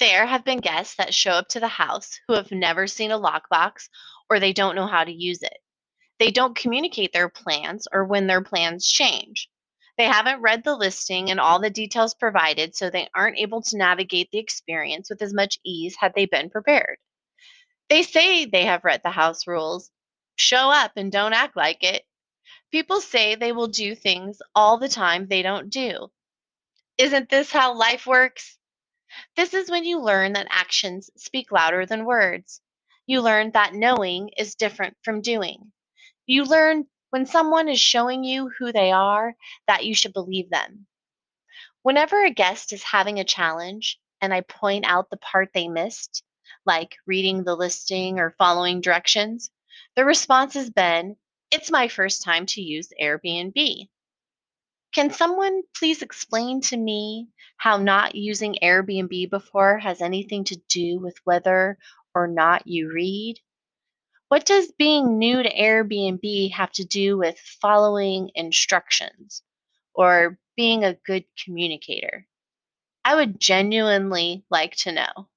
There have been guests that show up to the house who have never seen a lockbox or they don't know how to use it. They don't communicate their plans or when their plans change. They haven't read the listing and all the details provided, so they aren't able to navigate the experience with as much ease had they been prepared. They say they have read the house rules. Show up and don't act like it. People say they will do things all the time they don't do. Isn't this how life works? This is when you learn that actions speak louder than words. You learn that knowing is different from doing. You learn when someone is showing you who they are that you should believe them. Whenever a guest is having a challenge and I point out the part they missed, like reading the listing or following directions, the response has been, It's my first time to use Airbnb. Can someone please explain to me how not using Airbnb before has anything to do with whether or not you read? What does being new to Airbnb have to do with following instructions or being a good communicator? I would genuinely like to know.